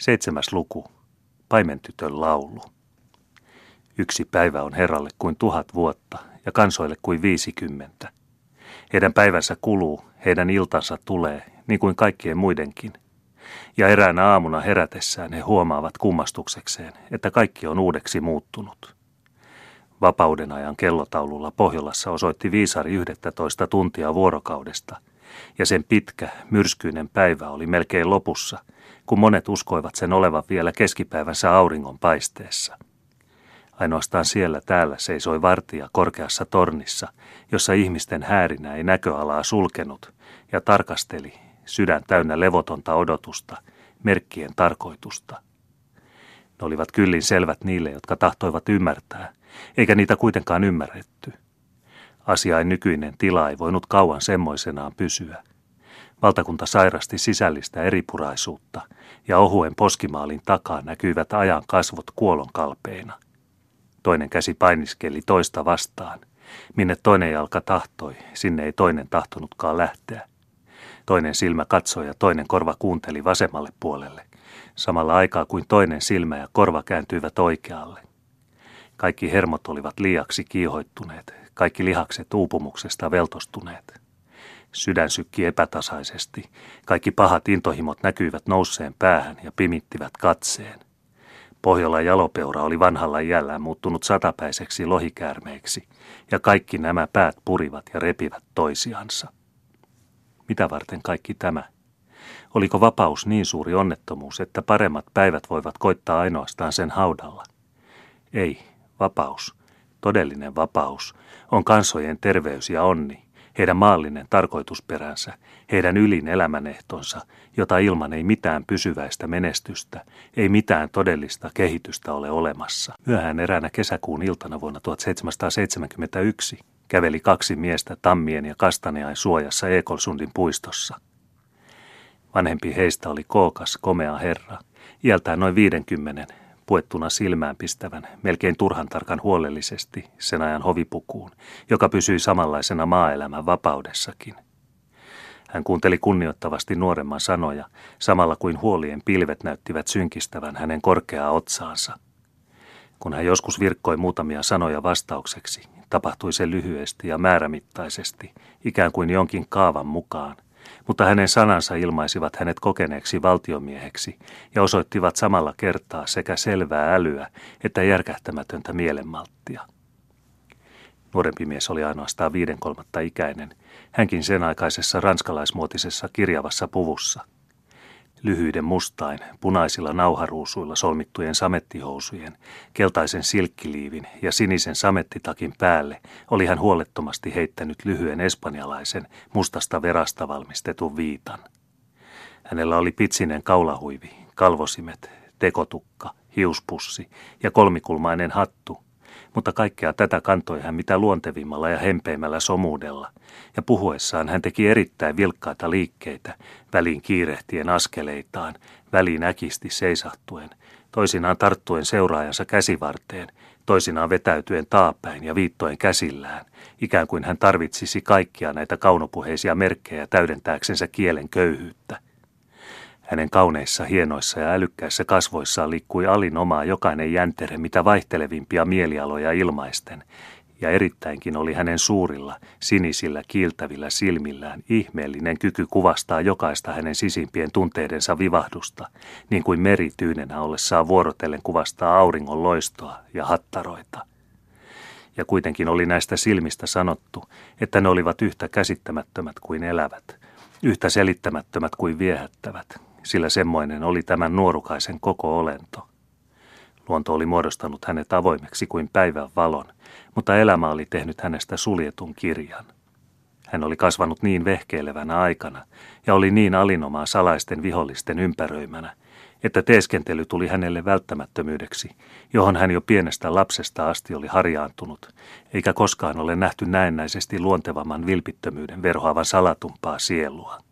Seitsemäs luku. Paimentytön laulu. Yksi päivä on Herralle kuin tuhat vuotta ja kansoille kuin viisikymmentä. Heidän päivänsä kuluu, heidän iltansa tulee, niin kuin kaikkien muidenkin. Ja eräänä aamuna herätessään he huomaavat kummastuksekseen, että kaikki on uudeksi muuttunut. Vapauden ajan kellotaululla Pohjolassa osoitti viisari 11 tuntia vuorokaudesta, ja sen pitkä, myrskyinen päivä oli melkein lopussa – kun monet uskoivat sen olevan vielä keskipäivänsä auringon paisteessa. Ainoastaan siellä täällä seisoi vartija korkeassa tornissa, jossa ihmisten häärinä ei näköalaa sulkenut, ja tarkasteli, sydän täynnä levotonta odotusta, merkkien tarkoitusta. Ne olivat kyllin selvät niille, jotka tahtoivat ymmärtää, eikä niitä kuitenkaan ymmärretty. Asiain nykyinen tila ei voinut kauan semmoisenaan pysyä – Valtakunta sairasti sisällistä eripuraisuutta ja ohuen poskimaalin takaa näkyivät ajan kasvot kuolonkalpeina. Toinen käsi painiskeli toista vastaan. Minne toinen jalka tahtoi, sinne ei toinen tahtonutkaan lähteä. Toinen silmä katsoi ja toinen korva kuunteli vasemmalle puolelle, samalla aikaa kuin toinen silmä ja korva kääntyivät oikealle. Kaikki hermot olivat liiaksi kiihoittuneet, kaikki lihakset uupumuksesta veltostuneet. Sydän sykki epätasaisesti. Kaikki pahat intohimot näkyivät nousseen päähän ja pimittivät katseen. Pohjola jalopeura oli vanhalla jällään muuttunut satapäiseksi lohikäärmeiksi, ja kaikki nämä päät purivat ja repivät toisiansa. Mitä varten kaikki tämä? Oliko vapaus niin suuri onnettomuus, että paremmat päivät voivat koittaa ainoastaan sen haudalla? Ei, vapaus, todellinen vapaus, on kansojen terveys ja onni, heidän maallinen tarkoitusperänsä, heidän ylin elämänehtonsa, jota ilman ei mitään pysyväistä menestystä, ei mitään todellista kehitystä ole olemassa. Myöhään eräänä kesäkuun iltana vuonna 1771 käveli kaksi miestä tammien ja kastaneain suojassa Ekolsundin puistossa. Vanhempi heistä oli kookas, komea herra, iältään noin 50, puettuna silmään pistävän, melkein turhan tarkan huolellisesti sen ajan hovipukuun, joka pysyi samanlaisena maaelämän vapaudessakin. Hän kuunteli kunnioittavasti nuoremman sanoja, samalla kuin huolien pilvet näyttivät synkistävän hänen korkeaa otsaansa. Kun hän joskus virkkoi muutamia sanoja vastaukseksi, tapahtui se lyhyesti ja määrämittaisesti, ikään kuin jonkin kaavan mukaan – mutta hänen sanansa ilmaisivat hänet kokeneeksi valtiomieheksi ja osoittivat samalla kertaa sekä selvää älyä että järkähtämätöntä mielenmalttia. Nuorempi mies oli ainoastaan viiden kolmatta ikäinen, hänkin sen aikaisessa ranskalaismuotisessa kirjavassa puvussa – lyhyiden mustain, punaisilla nauharuusuilla solmittujen samettihousujen, keltaisen silkkiliivin ja sinisen samettitakin päälle oli hän huolettomasti heittänyt lyhyen espanjalaisen, mustasta verasta valmistetun viitan. Hänellä oli pitsinen kaulahuivi, kalvosimet, tekotukka, hiuspussi ja kolmikulmainen hattu – mutta kaikkea tätä kantoi hän mitä luontevimmalla ja hempeimmällä somuudella, ja puhuessaan hän teki erittäin vilkkaita liikkeitä, väliin kiirehtien askeleitaan, väliin äkisti seisahtuen, toisinaan tarttuen seuraajansa käsivarteen, toisinaan vetäytyen taapäin ja viittoen käsillään, ikään kuin hän tarvitsisi kaikkia näitä kaunopuheisia merkkejä täydentääksensä kielen köyhyyttä – hänen kauneissa, hienoissa ja älykkäissä kasvoissaan liikkui alinomaa jokainen jäntere mitä vaihtelevimpia mielialoja ilmaisten, ja erittäinkin oli hänen suurilla, sinisillä, kiiltävillä silmillään ihmeellinen kyky kuvastaa jokaista hänen sisimpien tunteidensa vivahdusta, niin kuin meri tyynenä ollessaan vuorotellen kuvastaa auringon loistoa ja hattaroita. Ja kuitenkin oli näistä silmistä sanottu, että ne olivat yhtä käsittämättömät kuin elävät, yhtä selittämättömät kuin viehättävät, sillä semmoinen oli tämän nuorukaisen koko olento. Luonto oli muodostanut hänet avoimeksi kuin päivän valon, mutta elämä oli tehnyt hänestä suljetun kirjan. Hän oli kasvanut niin vehkeilevänä aikana ja oli niin alinomaa salaisten vihollisten ympäröimänä, että teeskentely tuli hänelle välttämättömyydeksi, johon hän jo pienestä lapsesta asti oli harjaantunut, eikä koskaan ole nähty näennäisesti luontevamman vilpittömyyden verhoavan salatumpaa sielua.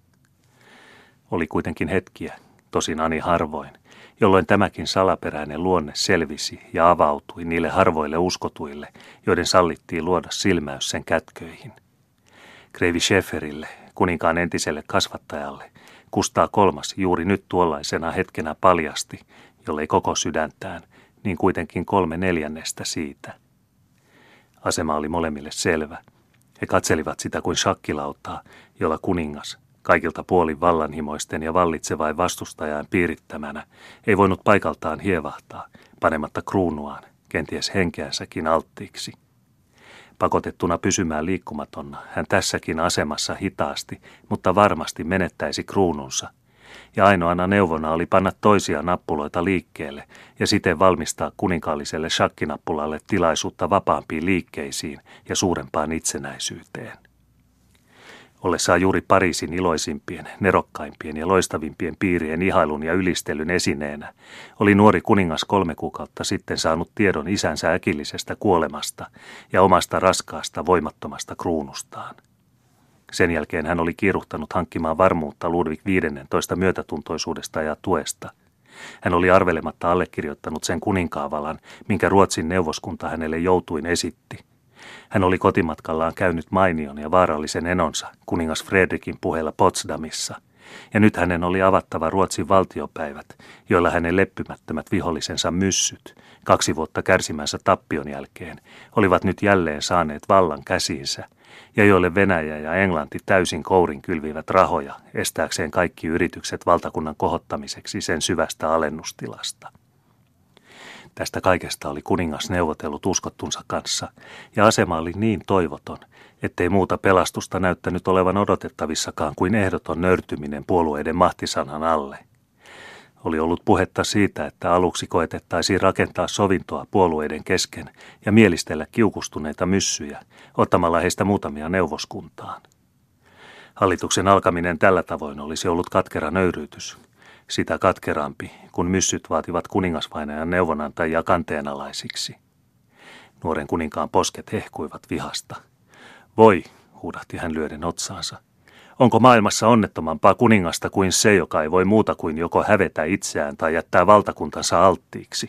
Oli kuitenkin hetkiä, tosin ani harvoin, jolloin tämäkin salaperäinen luonne selvisi ja avautui niille harvoille uskotuille, joiden sallittiin luoda silmäys sen kätköihin. Kreivi Schäferille, kuninkaan entiselle kasvattajalle, Kustaa kolmas juuri nyt tuollaisena hetkenä paljasti, jollei koko sydäntään, niin kuitenkin kolme neljännestä siitä. Asema oli molemmille selvä. He katselivat sitä kuin shakkilautaa, jolla kuningas, kaikilta puolin vallanhimoisten ja vallitsevain vastustajan piirittämänä, ei voinut paikaltaan hievahtaa, panematta kruunuaan, kenties henkeänsäkin alttiiksi. Pakotettuna pysymään liikkumatonna, hän tässäkin asemassa hitaasti, mutta varmasti menettäisi kruununsa. Ja ainoana neuvona oli panna toisia nappuloita liikkeelle ja siten valmistaa kuninkaalliselle shakkinappulalle tilaisuutta vapaampiin liikkeisiin ja suurempaan itsenäisyyteen. Ollessaan juuri Pariisin iloisimpien, nerokkaimpien ja loistavimpien piirien ihailun ja ylistelyn esineenä, oli nuori kuningas kolme kuukautta sitten saanut tiedon isänsä äkillisestä kuolemasta ja omasta raskaasta voimattomasta kruunustaan. Sen jälkeen hän oli kiiruhtanut hankkimaan varmuutta Ludwig 15 myötätuntoisuudesta ja tuesta. Hän oli arvelematta allekirjoittanut sen kuninkaavalan, minkä Ruotsin neuvoskunta hänelle joutuin esitti – hän oli kotimatkallaan käynyt mainion ja vaarallisen enonsa kuningas Fredrikin puheella Potsdamissa, ja nyt hänen oli avattava Ruotsin valtiopäivät, joilla hänen leppymättömät vihollisensa myssyt, kaksi vuotta kärsimänsä tappion jälkeen, olivat nyt jälleen saaneet vallan käsiinsä, ja joille Venäjä ja Englanti täysin kourin kylvivät rahoja estääkseen kaikki yritykset valtakunnan kohottamiseksi sen syvästä alennustilasta. Tästä kaikesta oli kuningas neuvotellut uskottunsa kanssa, ja asema oli niin toivoton, ettei muuta pelastusta näyttänyt olevan odotettavissakaan kuin ehdoton nörtyminen puolueiden mahtisanan alle. Oli ollut puhetta siitä, että aluksi koetettaisiin rakentaa sovintoa puolueiden kesken ja mielistellä kiukustuneita myssyjä, ottamalla heistä muutamia neuvoskuntaan. Hallituksen alkaminen tällä tavoin olisi ollut katkera nöyryytys, sitä katkerampi, kun myssyt vaativat kuningasvainajan neuvonantajia kanteenalaisiksi. Nuoren kuninkaan posket hehkuivat vihasta. Voi, huudahti hän lyöden otsaansa. Onko maailmassa onnettomampaa kuningasta kuin se, joka ei voi muuta kuin joko hävetä itseään tai jättää valtakuntansa alttiiksi?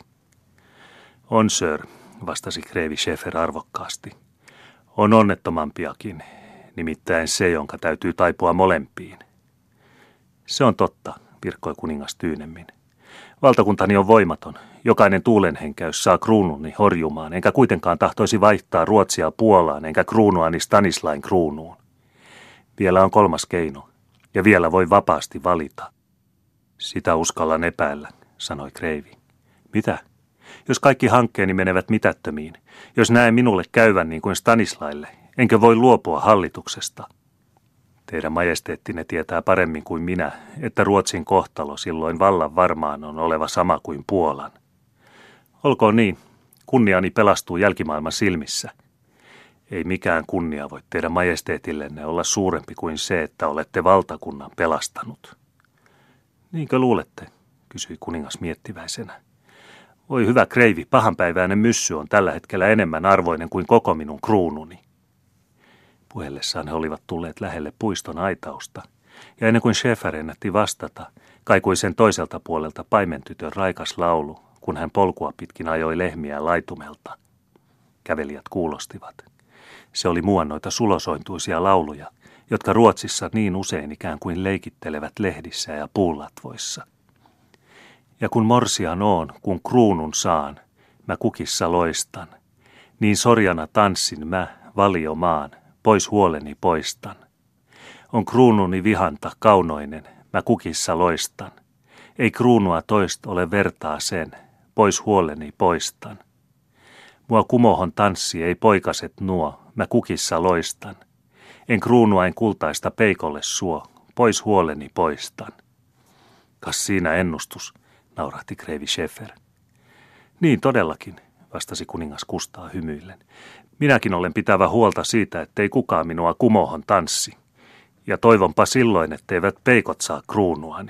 On, sir, vastasi Kreivi Schäfer arvokkaasti. On onnettomampiakin, nimittäin se, jonka täytyy taipua molempiin. Se on totta, virkkoi kuningas tyynemmin. Valtakuntani on voimaton. Jokainen tuulenhenkäys saa kruununi horjumaan, enkä kuitenkaan tahtoisi vaihtaa Ruotsia Puolaan, enkä kruunuani Stanislain kruunuun. Vielä on kolmas keino, ja vielä voi vapaasti valita. Sitä uskallan epäillä, sanoi Kreivi. Mitä? Jos kaikki hankkeeni menevät mitättömiin, jos näen minulle käyvän niin kuin Stanislaille, enkö voi luopua hallituksesta – Teidän majesteettinne tietää paremmin kuin minä, että Ruotsin kohtalo silloin vallan varmaan on oleva sama kuin Puolan. Olkoon niin, kunniani pelastuu jälkimaailman silmissä. Ei mikään kunnia voi teidän majesteetillenne olla suurempi kuin se, että olette valtakunnan pelastanut. Niinkö luulette, kysyi kuningas miettiväisenä. Voi hyvä kreivi, pahanpäiväinen myssy on tällä hetkellä enemmän arvoinen kuin koko minun kruununi. Puhellessaan he olivat tulleet lähelle puiston aitausta, ja ennen kuin Schäfer ennätti vastata, kaikui sen toiselta puolelta paimentytön raikas laulu, kun hän polkua pitkin ajoi lehmiä laitumelta. Kävelijät kuulostivat. Se oli muannoita sulosointuisia lauluja, jotka Ruotsissa niin usein ikään kuin leikittelevät lehdissä ja puulatvoissa. Ja kun morsian oon, kun kruunun saan, mä kukissa loistan, niin sorjana tanssin mä valiomaan, pois huoleni poistan. On kruununi vihanta kaunoinen, mä kukissa loistan. Ei kruunua toist ole vertaa sen, pois huoleni poistan. Mua kumohon tanssi ei poikaset nuo, mä kukissa loistan. En kruunuain kultaista peikolle suo, pois huoleni poistan. Kas siinä ennustus, naurahti Kreivi Schäfer. Niin todellakin, vastasi kuningas Kustaa hymyillen. Minäkin olen pitävä huolta siitä, ettei kukaan minua kumohon tanssi. Ja toivonpa silloin, etteivät peikot saa kruunuani.